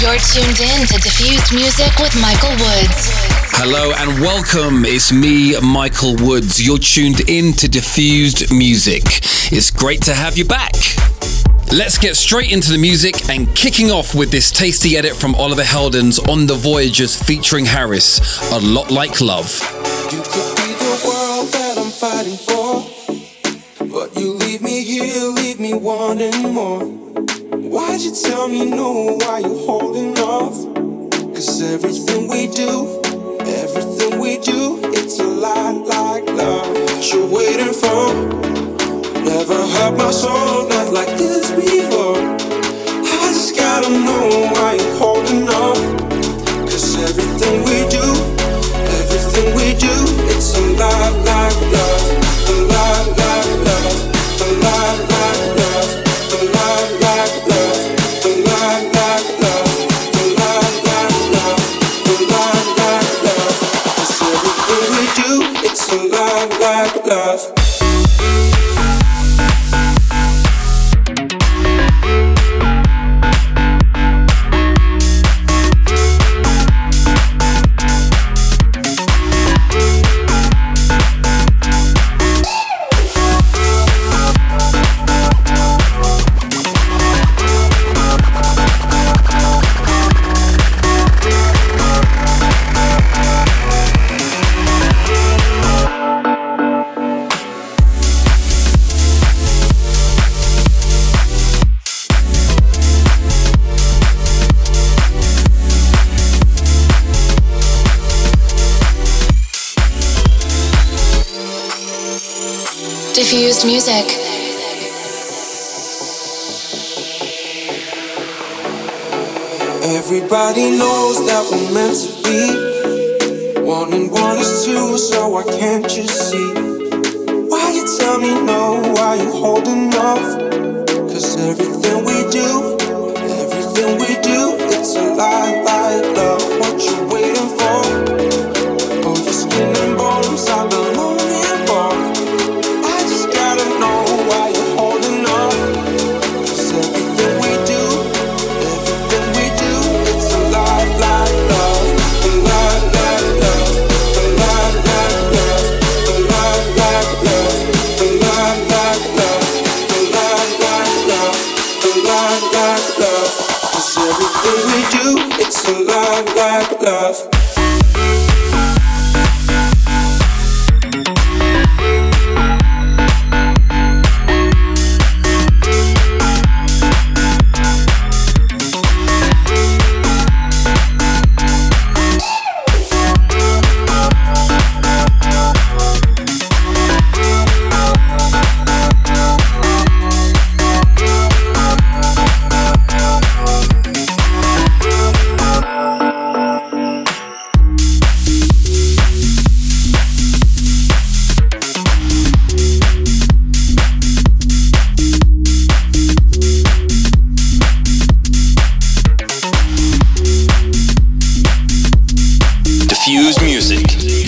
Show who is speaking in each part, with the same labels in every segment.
Speaker 1: You're tuned in to Diffused Music with Michael Woods.
Speaker 2: Hello and welcome. It's me, Michael Woods. You're tuned in to Diffused Music. It's great to have you back. Let's get straight into the music and kicking off with this tasty edit from Oliver Heldens on The Voyagers featuring Harris, A Lot Like Love.
Speaker 3: You could be the world that I'm fighting for. But you leave me here, leave me wanting more. You tell me no? Why you holding off? Cause everything we do, everything we do, it's a lot like love. What you waiting for? Never hurt my soul, not like this before. I just gotta know why you holding off.
Speaker 1: Music.
Speaker 3: Everybody knows that we're meant to be. One and one is two, so I can't just see. Why you tell me no? Why you holding off? Cause everything we do, everything we do, it's a lie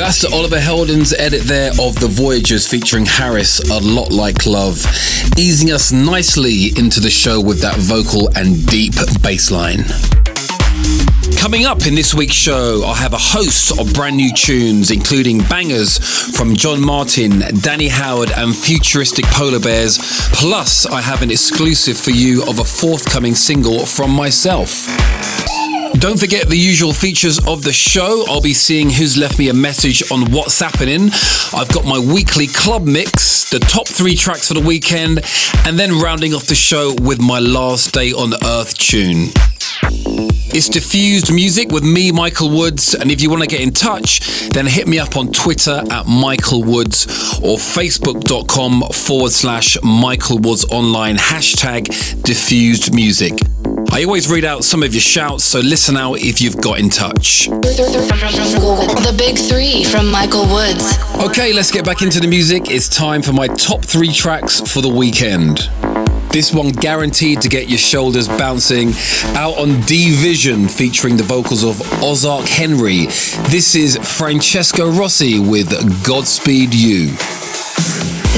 Speaker 2: That's Oliver Heldens edit there of The Voyagers featuring Harris, A Lot Like Love, easing us nicely into the show with that vocal and deep bass line. Coming up in this week's show, I'll have a host of brand new tunes, including bangers from John Martin, Danny Howard, and futuristic polar bears. Plus, I have an exclusive for you of a forthcoming single from myself. Don't forget the usual features of the show. I'll be seeing who's left me a message on what's happening. I've got my weekly club mix, the top three tracks for the weekend, and then rounding off the show with my last day on earth tune. It's diffused music with me, Michael Woods. And if you want to get in touch, then hit me up on Twitter at Michael Woods or facebook.com forward slash Michael Woods online hashtag diffused music. I always read out some of your shouts, so listen out if you've got in touch.
Speaker 1: The big three from Michael Woods.
Speaker 2: Okay, let's get back into the music. It's time for my top three tracks for the weekend. This one guaranteed to get your shoulders bouncing out on D Vision featuring the vocals of Ozark Henry. This is Francesco Rossi with Godspeed You.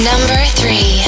Speaker 1: Number three.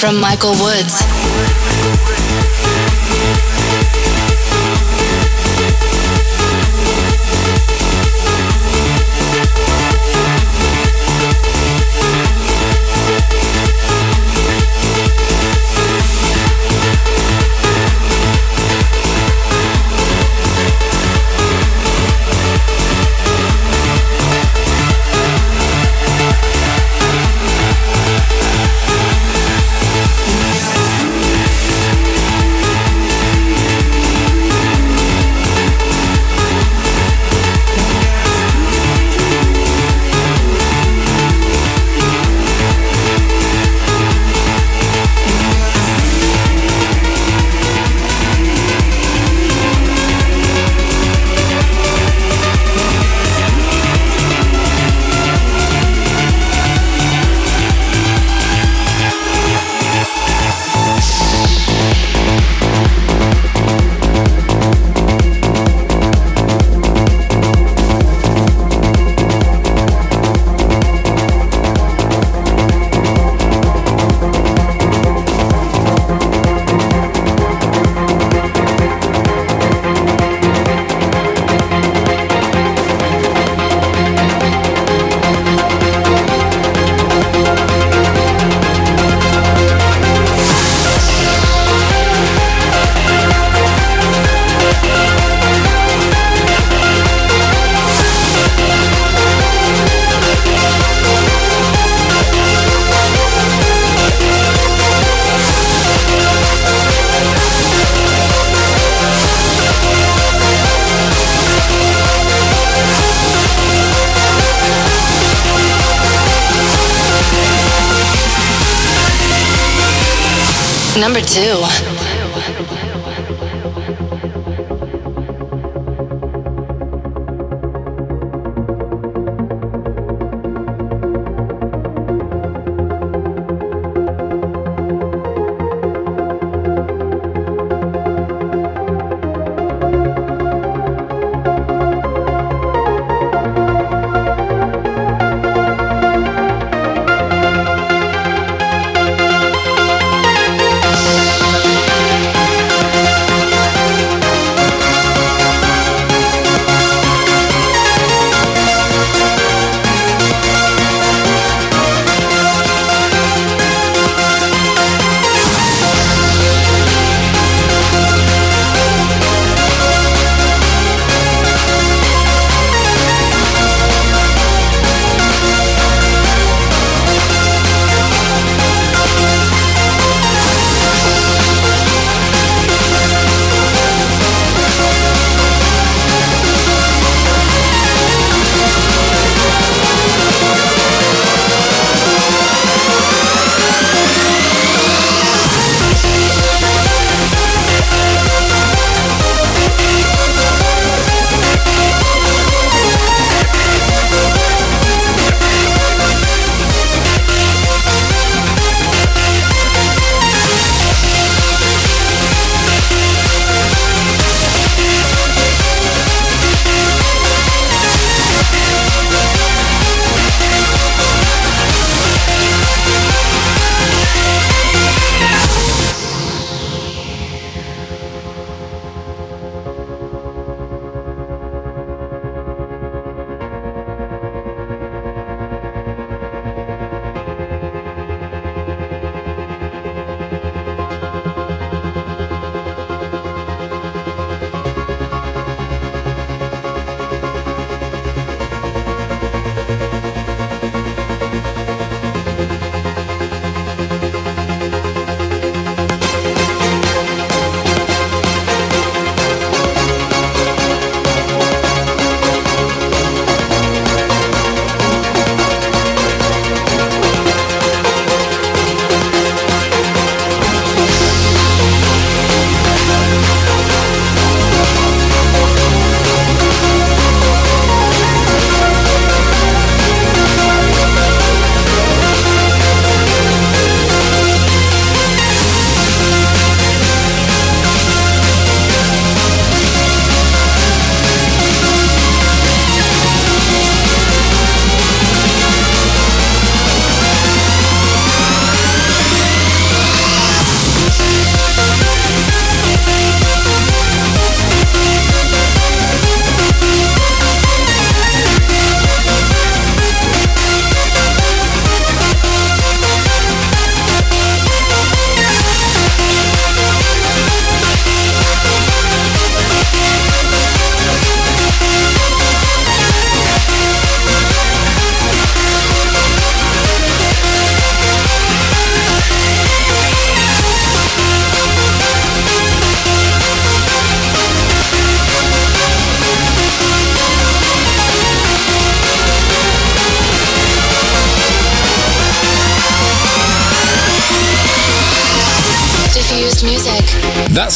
Speaker 1: From Michael Woods.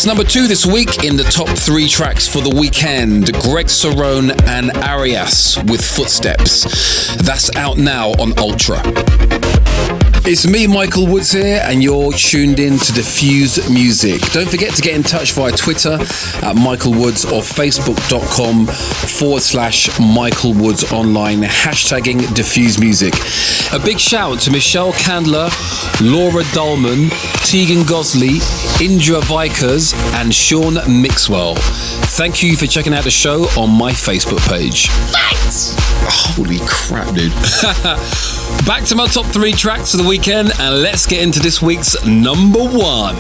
Speaker 2: That's number two this week in the top three tracks for the weekend. Greg Cerrone and Arias with Footsteps. That's out now on Ultra. It's me, Michael Woods here, and you're tuned in to Diffuse Music. Don't forget to get in touch via Twitter at Michael Woods or Facebook.com forward slash Michael Woods online, hashtagging Diffuse Music. A big shout to Michelle Candler, Laura Dolman, Tegan Gosley, Indra Vikers, and Sean Mixwell. Thank you for checking out the show on my Facebook page.
Speaker 1: Thanks!
Speaker 2: Holy crap, dude. Back to my top three tracks of the weekend, and let's get into this week's number one.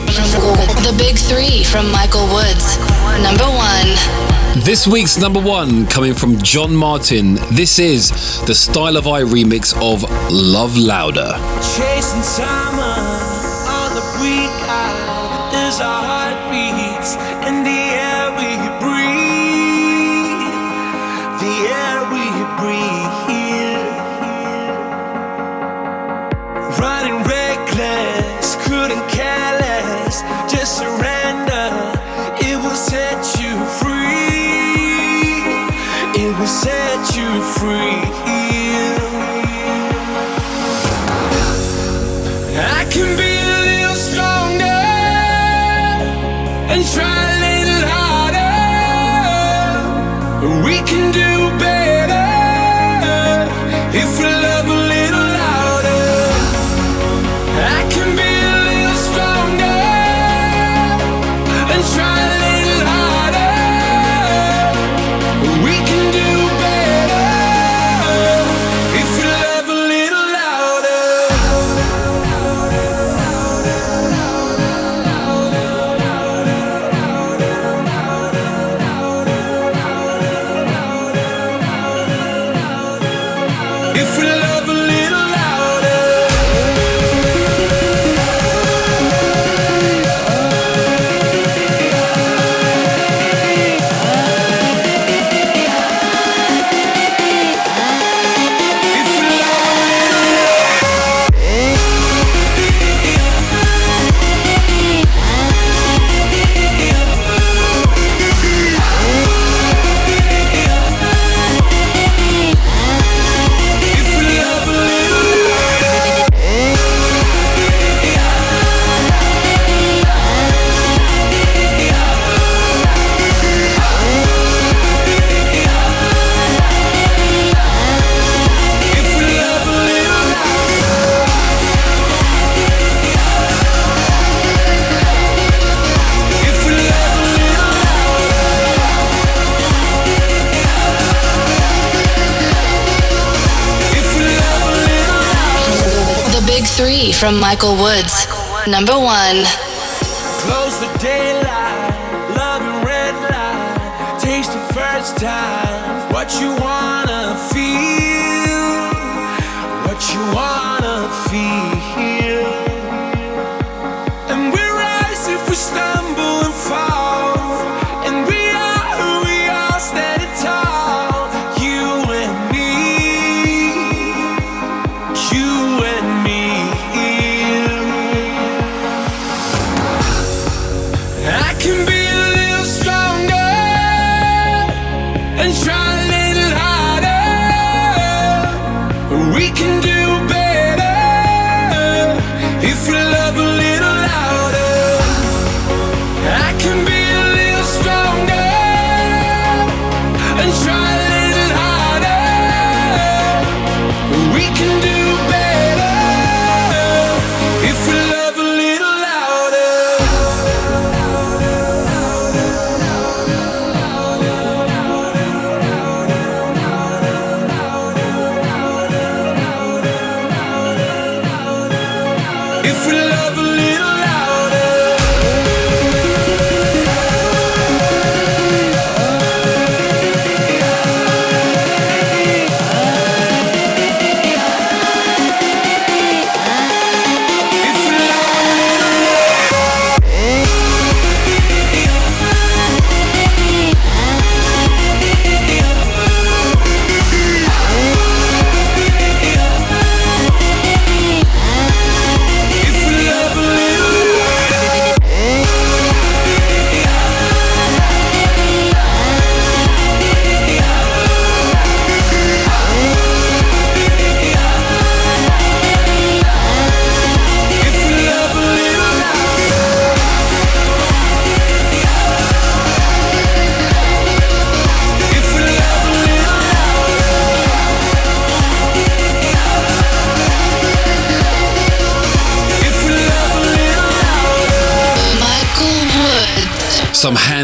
Speaker 1: The big three from Michael Woods. Number one.
Speaker 2: This week's number one coming from John Martin. This is the Style of Eye remix of Love Louder.
Speaker 4: Chasing summer on the weak eye is our heartbeats
Speaker 1: from Michael Woods. Number one.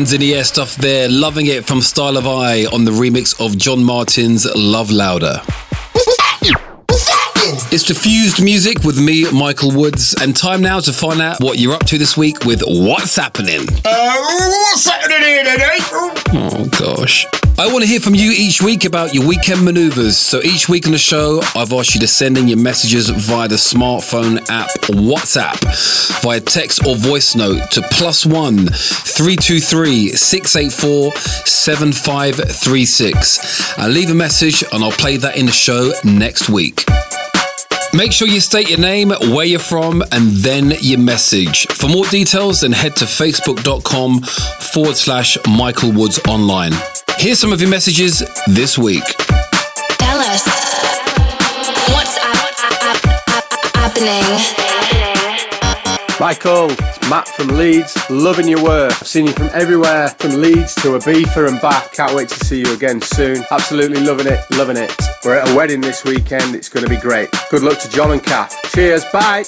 Speaker 2: Some hands in the air stuff there. Loving it from Style of Eye on the remix of John Martin's Love Louder. It's diffused music with me, Michael Woods, and time now to find out what you're up to this week with What's Happening.
Speaker 5: Uh, what's happening here today?
Speaker 2: Oh, gosh. I want to hear from you each week about your weekend maneuvers. So each week on the show, I've asked you to send in your messages via the smartphone app WhatsApp, via text or voice note to plus one 323 684 7536. And leave a message and I'll play that in the show next week. Make sure you state your name, where you're from, and then your message. For more details, then head to facebook.com forward slash Michael Woods Online. Here's some of your messages this week.
Speaker 1: Tell us what's happening.
Speaker 6: Michael, it's Matt from Leeds, loving your work. I've seen you from everywhere, from Leeds to Ibiza and back. Can't wait to see you again soon. Absolutely loving it, loving it. We're at a wedding this weekend, it's going to be great. Good luck to John and Kath. Cheers, bye.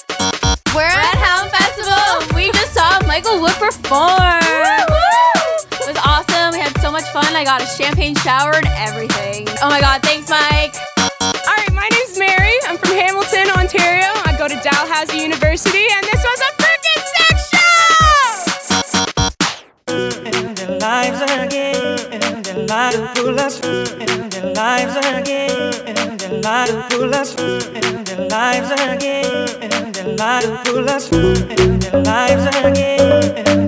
Speaker 7: We're at Helm Festival. We just saw Michael Wood perform. It was awesome. We had so much fun. I got a champagne shower and everything. Oh my god, thanks, Mike.
Speaker 8: All right, my name's Mary. I'm from Hamilton, Ontario. I go to Dalhousie University, and this was a freaking sex show!
Speaker 4: their lives again, their lives full of their lives again, their lives full of their lives again, their lives full of their lives again, their lives full of their lives again, their lives full of their lives again, their lives full of their their lives full of slide,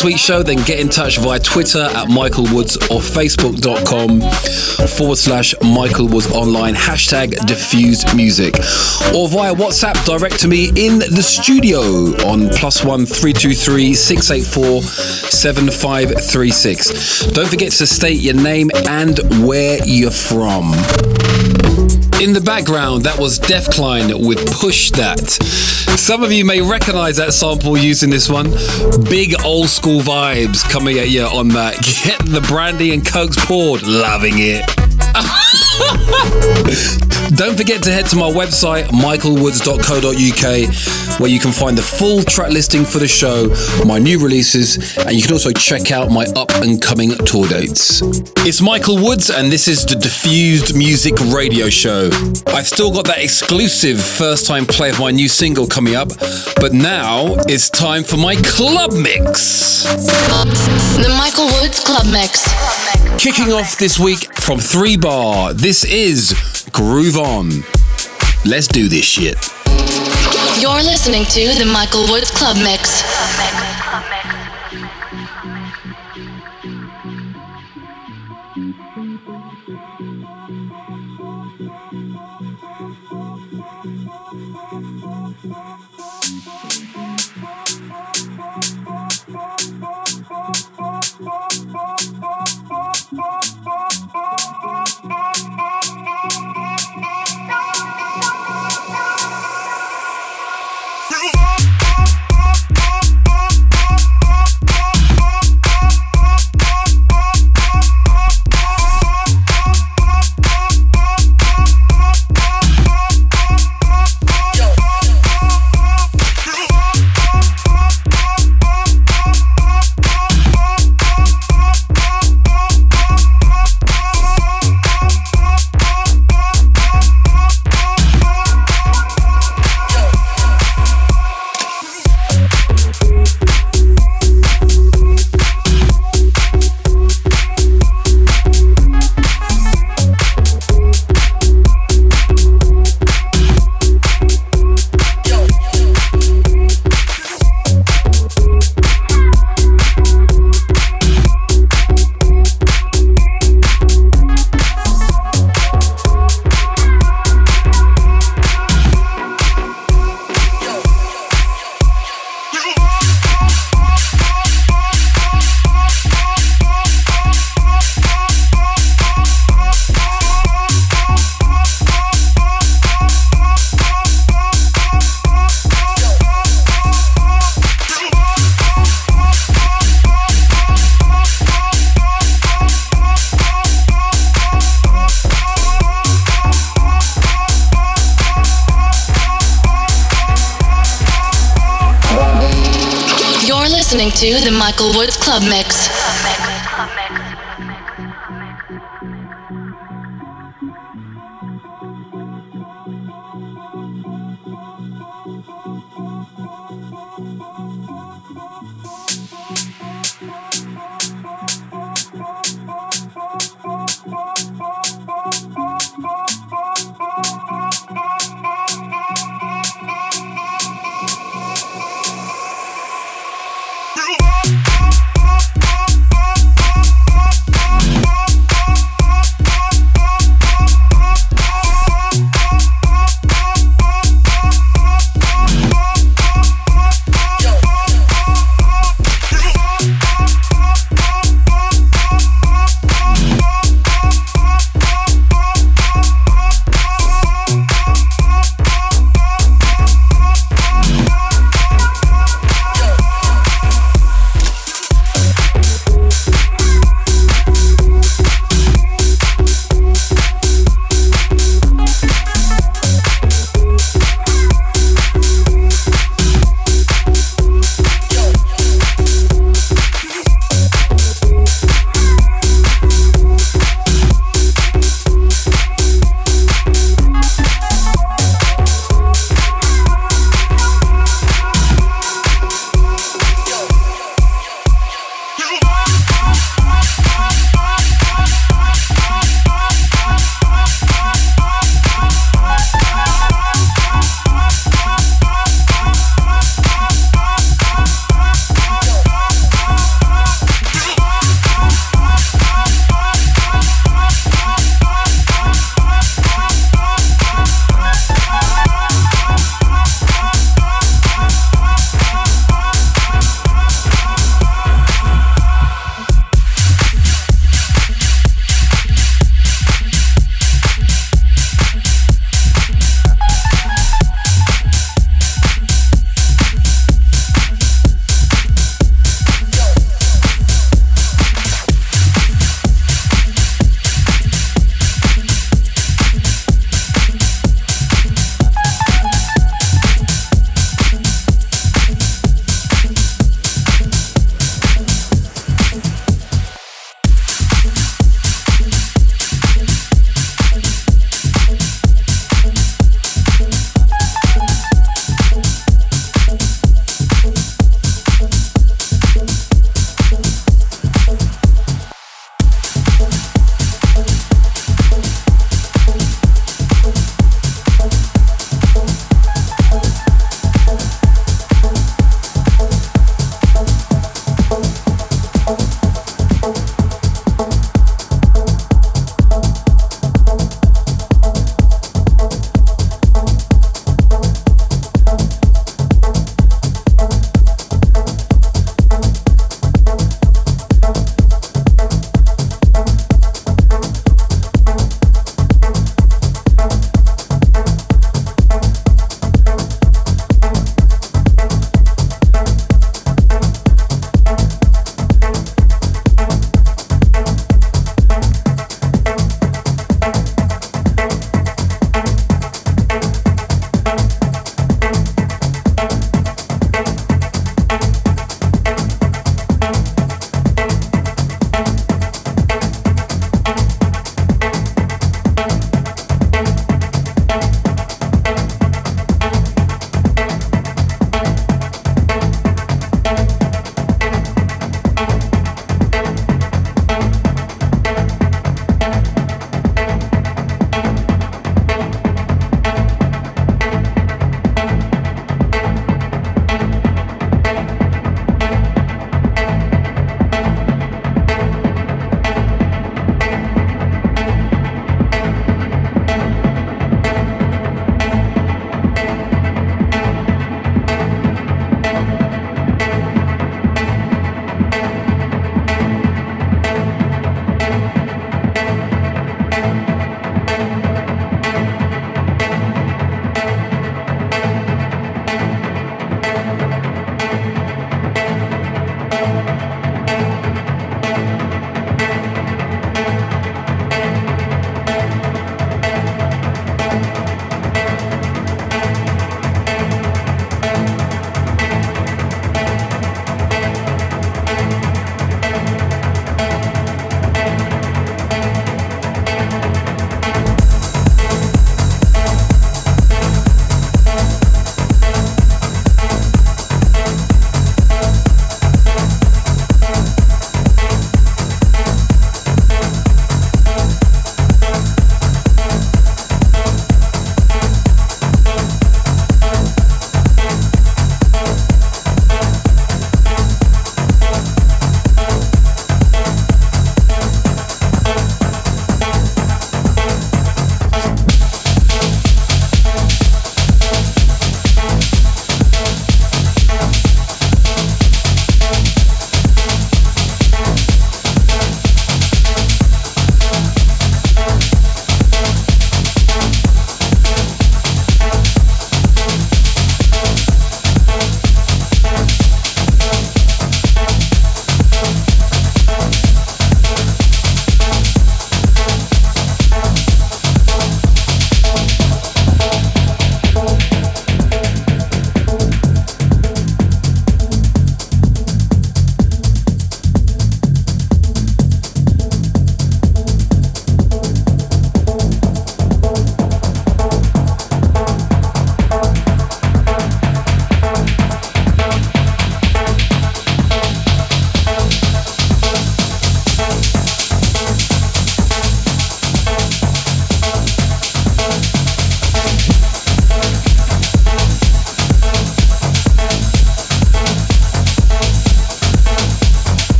Speaker 2: next week's show, then get in touch via Twitter at Michael Woods or Facebook.com forward slash Michael Woods online hashtag diffused music or via WhatsApp direct to me in the studio on plus one three two three six eight four seven five three six. Don't forget to state your name and where you're from. In the background, that was Def Klein with Push That. Some of you may recognize that sample using this one. Big old school vibes coming at you on that. Get the brandy and cokes poured. Loving it. Don't forget to head to my website, michaelwoods.co.uk, where you can find the full track listing for the show, my new releases, and you can also check out my up and coming tour dates. It's Michael Woods, and this is the Diffused Music Radio Show. I've still got that exclusive first time play of my new single coming up, but now it's time for my club mix.
Speaker 1: The Michael Woods Club Mix.
Speaker 2: Kicking off this week from 3 Bar, this is Groove On. Let's do this shit.
Speaker 1: You're listening to the Michael Woods Club Mix. You're Michael Woods Club Mix.
Speaker 4: Groove on.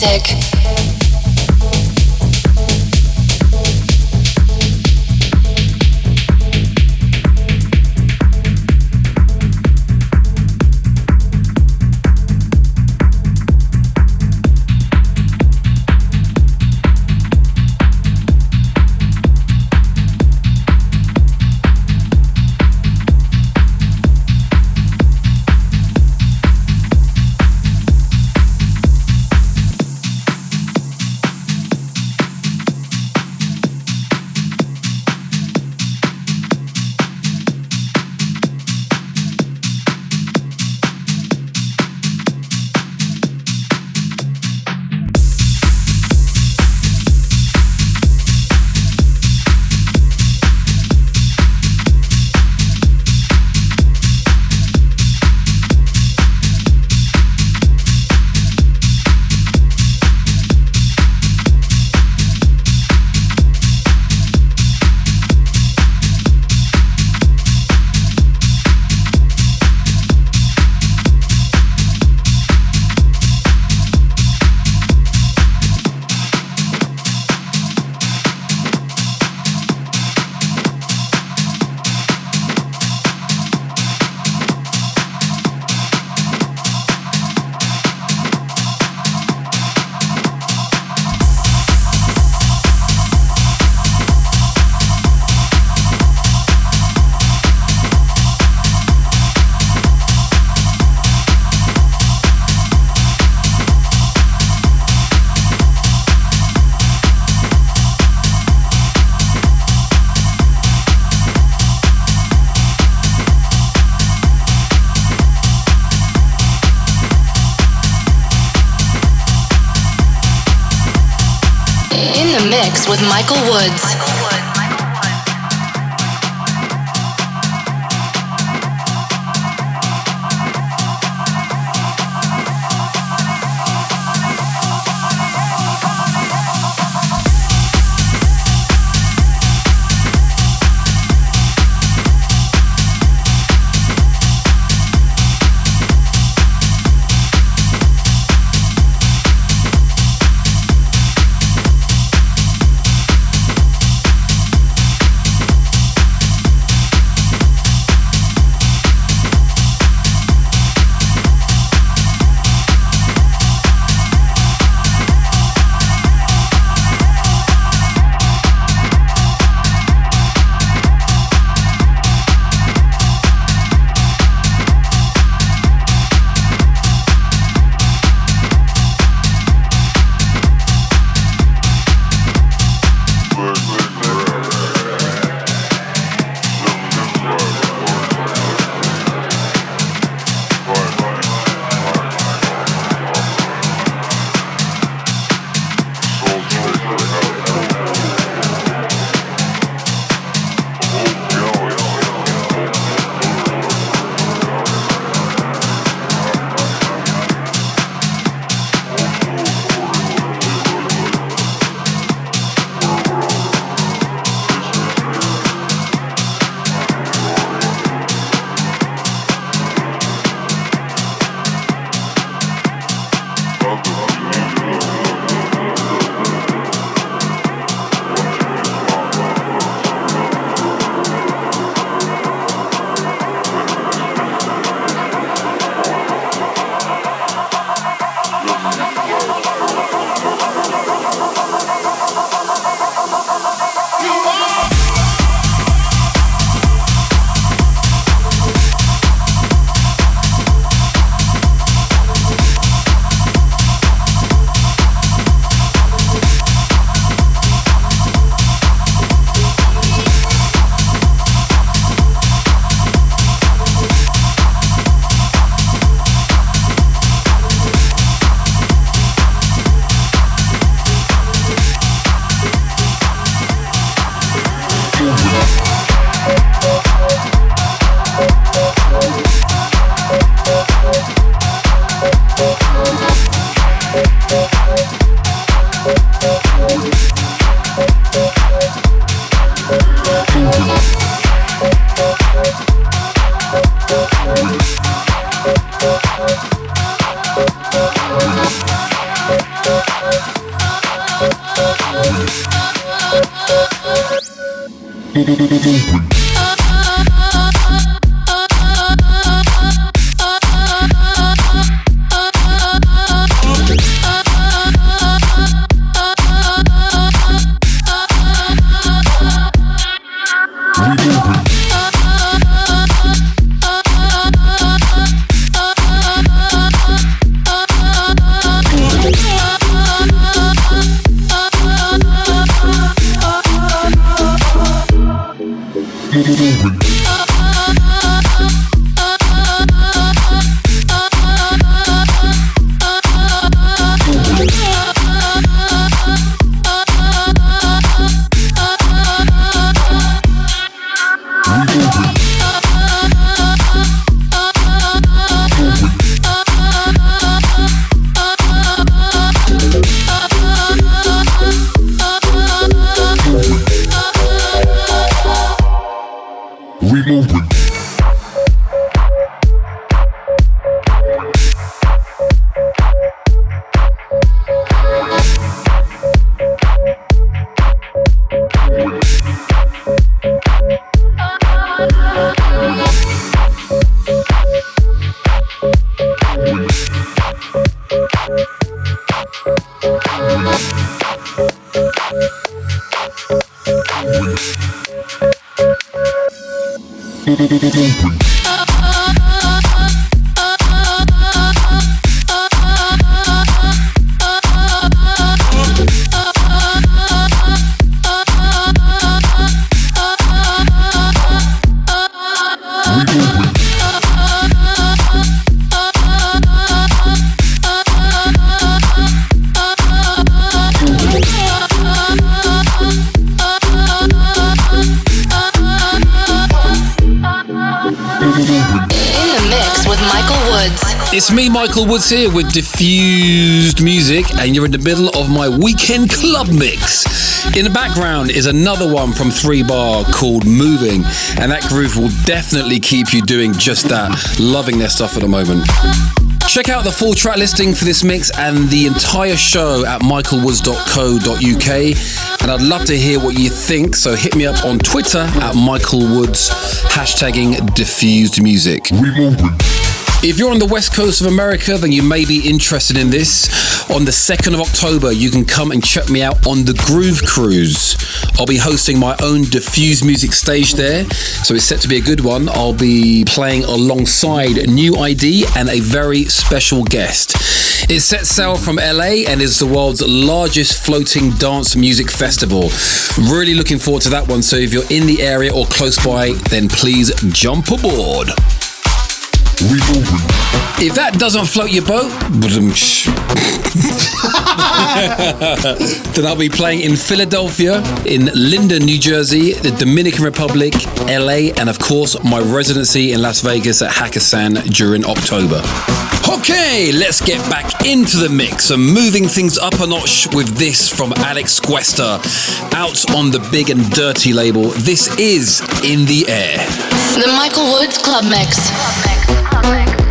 Speaker 1: Music. With Michael Woods. In
Speaker 2: Here with diffused music, and you're in the middle of my weekend club mix. In the background is another one from Three Bar called Moving, and that groove will definitely keep you doing just that. Loving their stuff at the moment. Check out the full track listing for this mix and the entire show at michaelwoods.co.uk. And I'd love to hear what you think, so hit me up on Twitter at Michael Woods, hashtagging diffused music. If you're on the west coast of America, then you may be interested in this. On the 2nd of October, you can come and check me out on the Groove Cruise. I'll be hosting my own diffused music stage there, so it's set to be a good one. I'll be playing alongside New ID and a very special guest. It sets sail from LA and is the world's largest floating dance music festival. Really looking forward to that one, so if you're in the area or close by, then please jump aboard. If that doesn't float your boat, then I'll be playing in Philadelphia, in Linden, New Jersey, the Dominican Republic, LA, and of course my residency in Las Vegas at Hakkasan during October. Okay, let's get back into the mix and moving things up a notch with this from Alex Cuesta, out on the big and dirty label. This is In the Air.
Speaker 1: The Michael Woods Club Mix.
Speaker 9: It's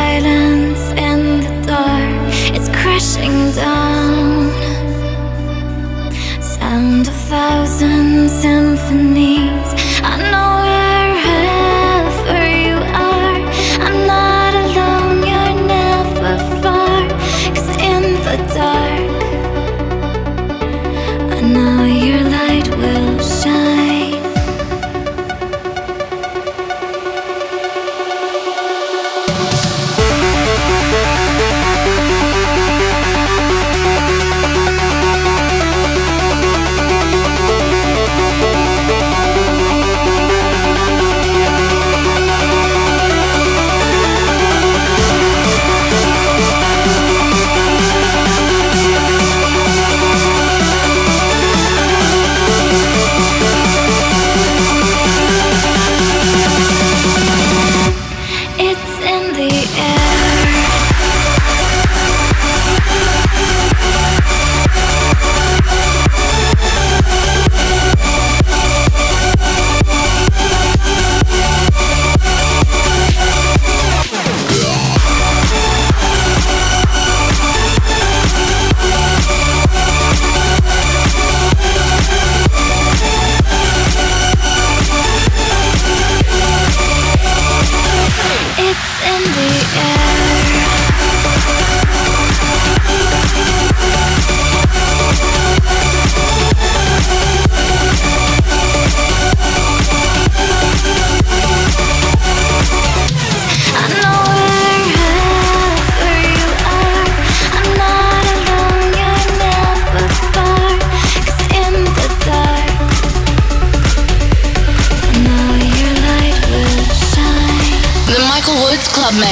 Speaker 9: silence and the dark, it's crashing down. Sound of thousand symphonies.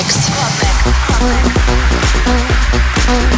Speaker 3: Stop, set the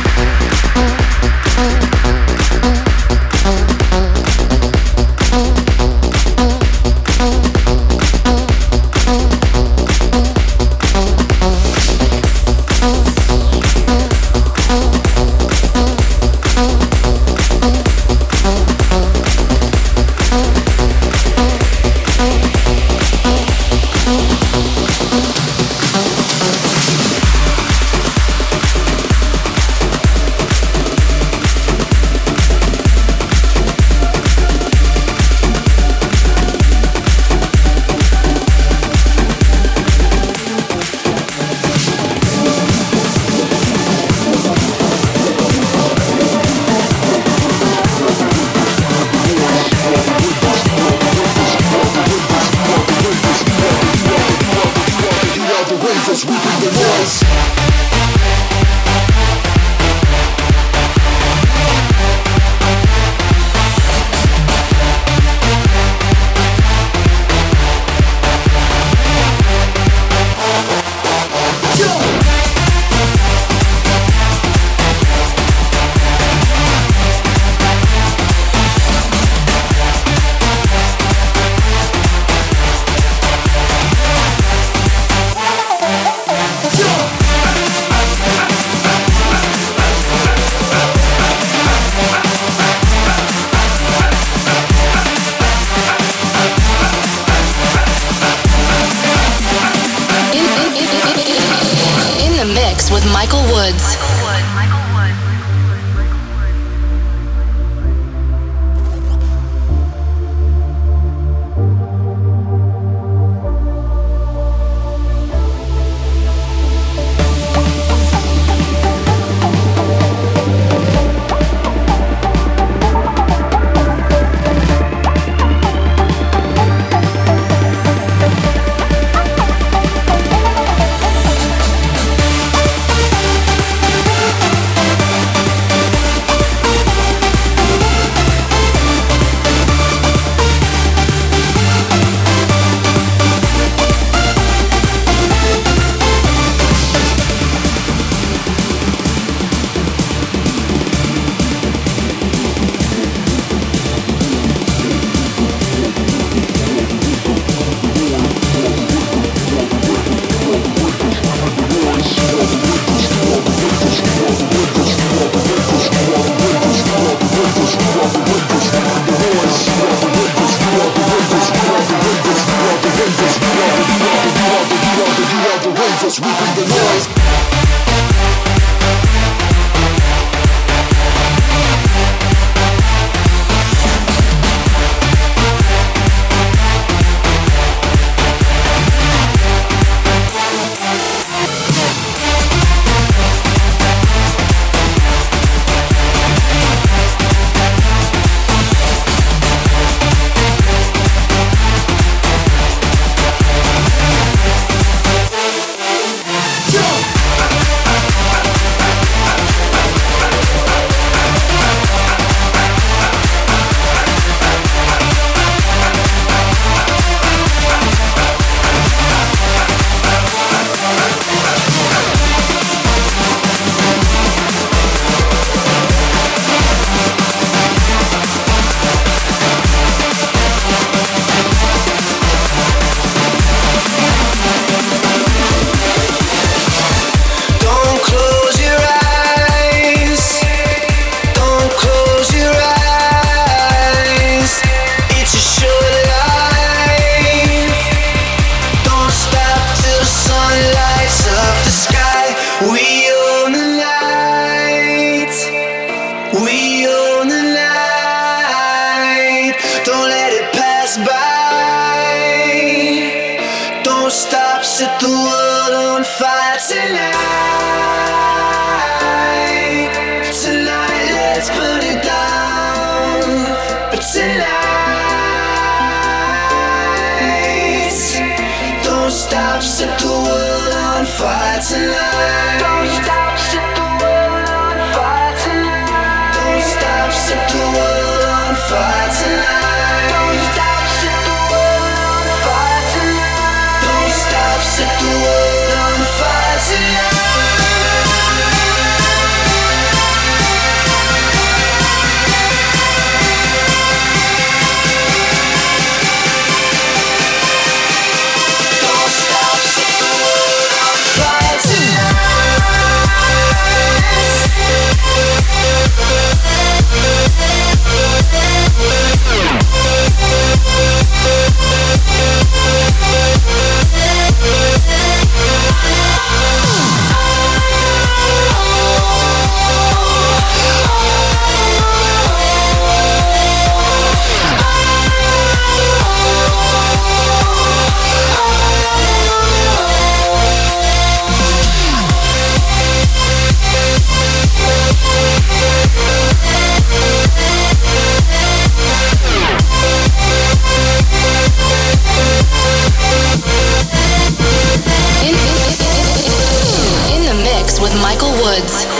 Speaker 1: Woods.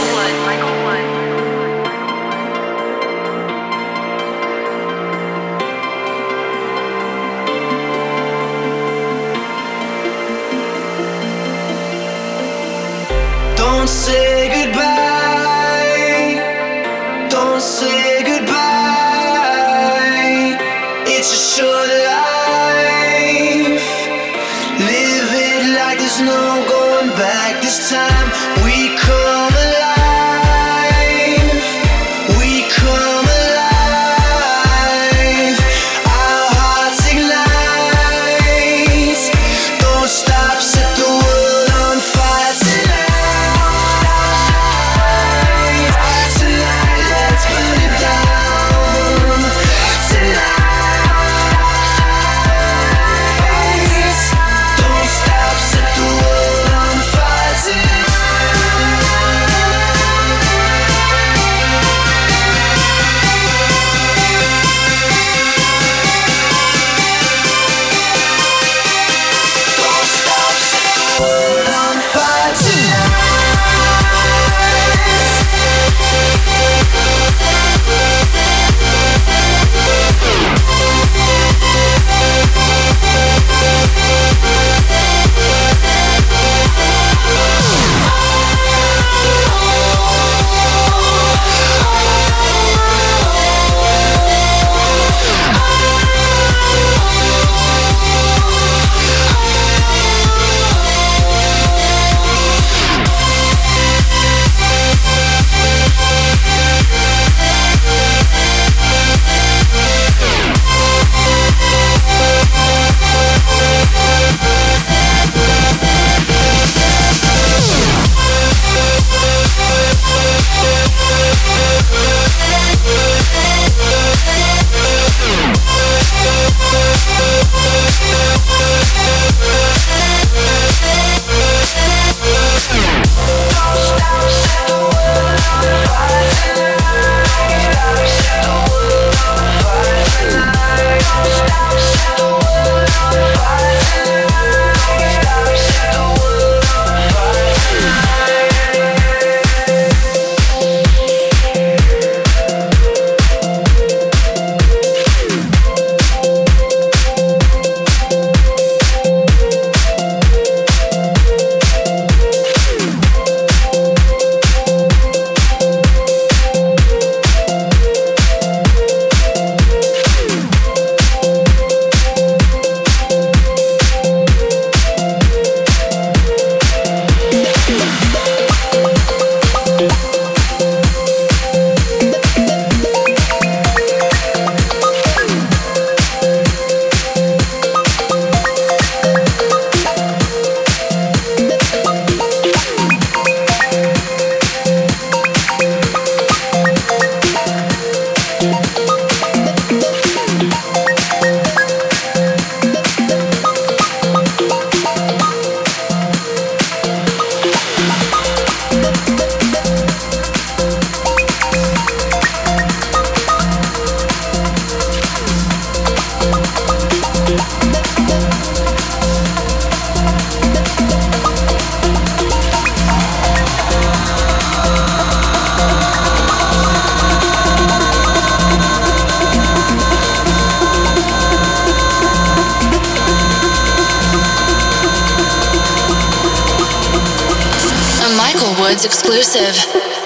Speaker 1: Exclusive.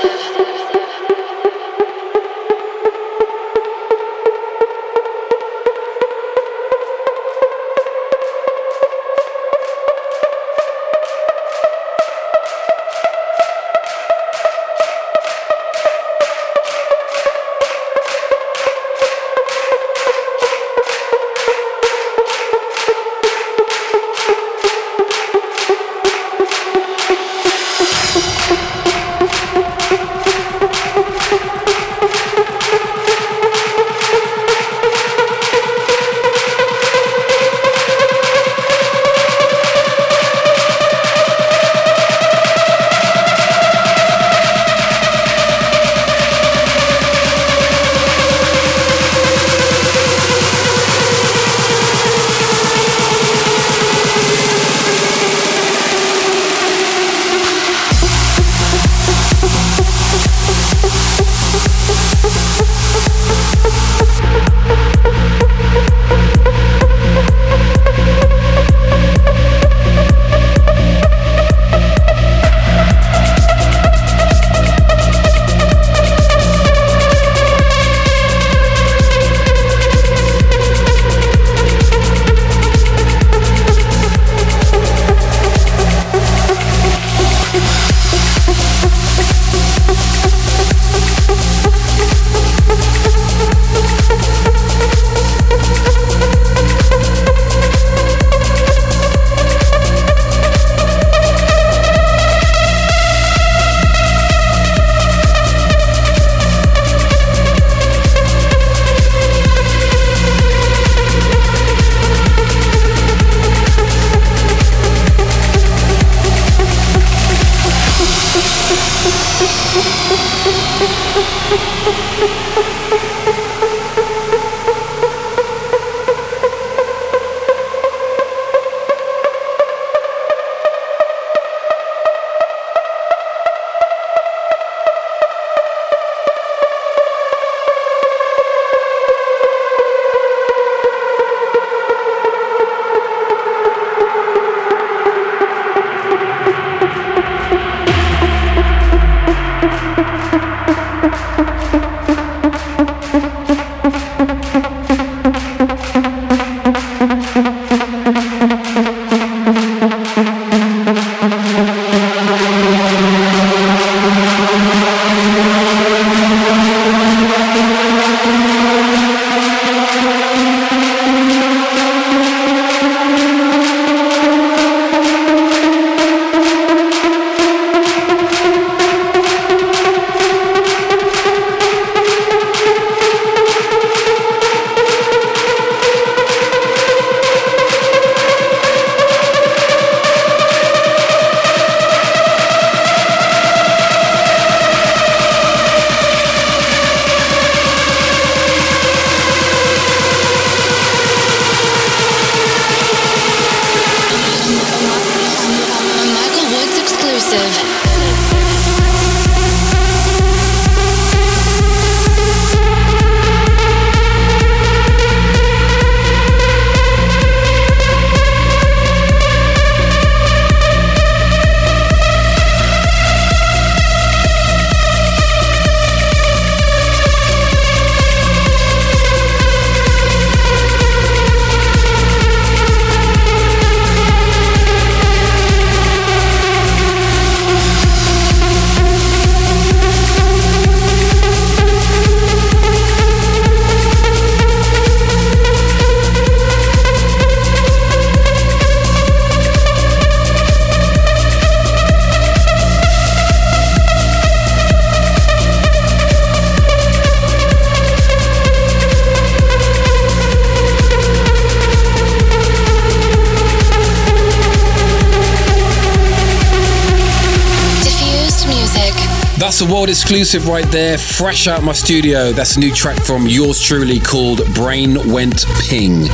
Speaker 2: That's a world exclusive right there, fresh out my studio. That's a new track from yours truly called Brain Went Ping.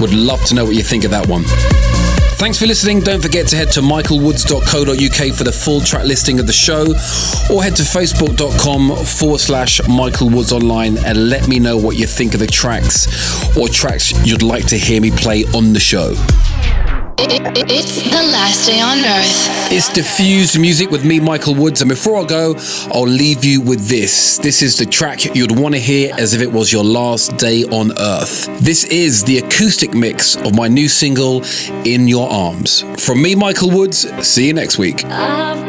Speaker 2: Would love to know what you think of that one. Thanks for listening. Don't forget to head to michaelwoods.co.uk for the full track listing of the show, or head to facebook.com forward slash Michael Woods Online and let me know what you think of the tracks or tracks you'd like to hear me play on the show.
Speaker 1: It's the last day on Earth.
Speaker 2: It's diffused music with me, Michael Woods, and before I go, I'll leave you with this. This is the track you'd want to hear as if it was your last day on Earth. This is the acoustic mix of my new single, In Your Arms. From me, Michael Woods, see you next week.
Speaker 9: I've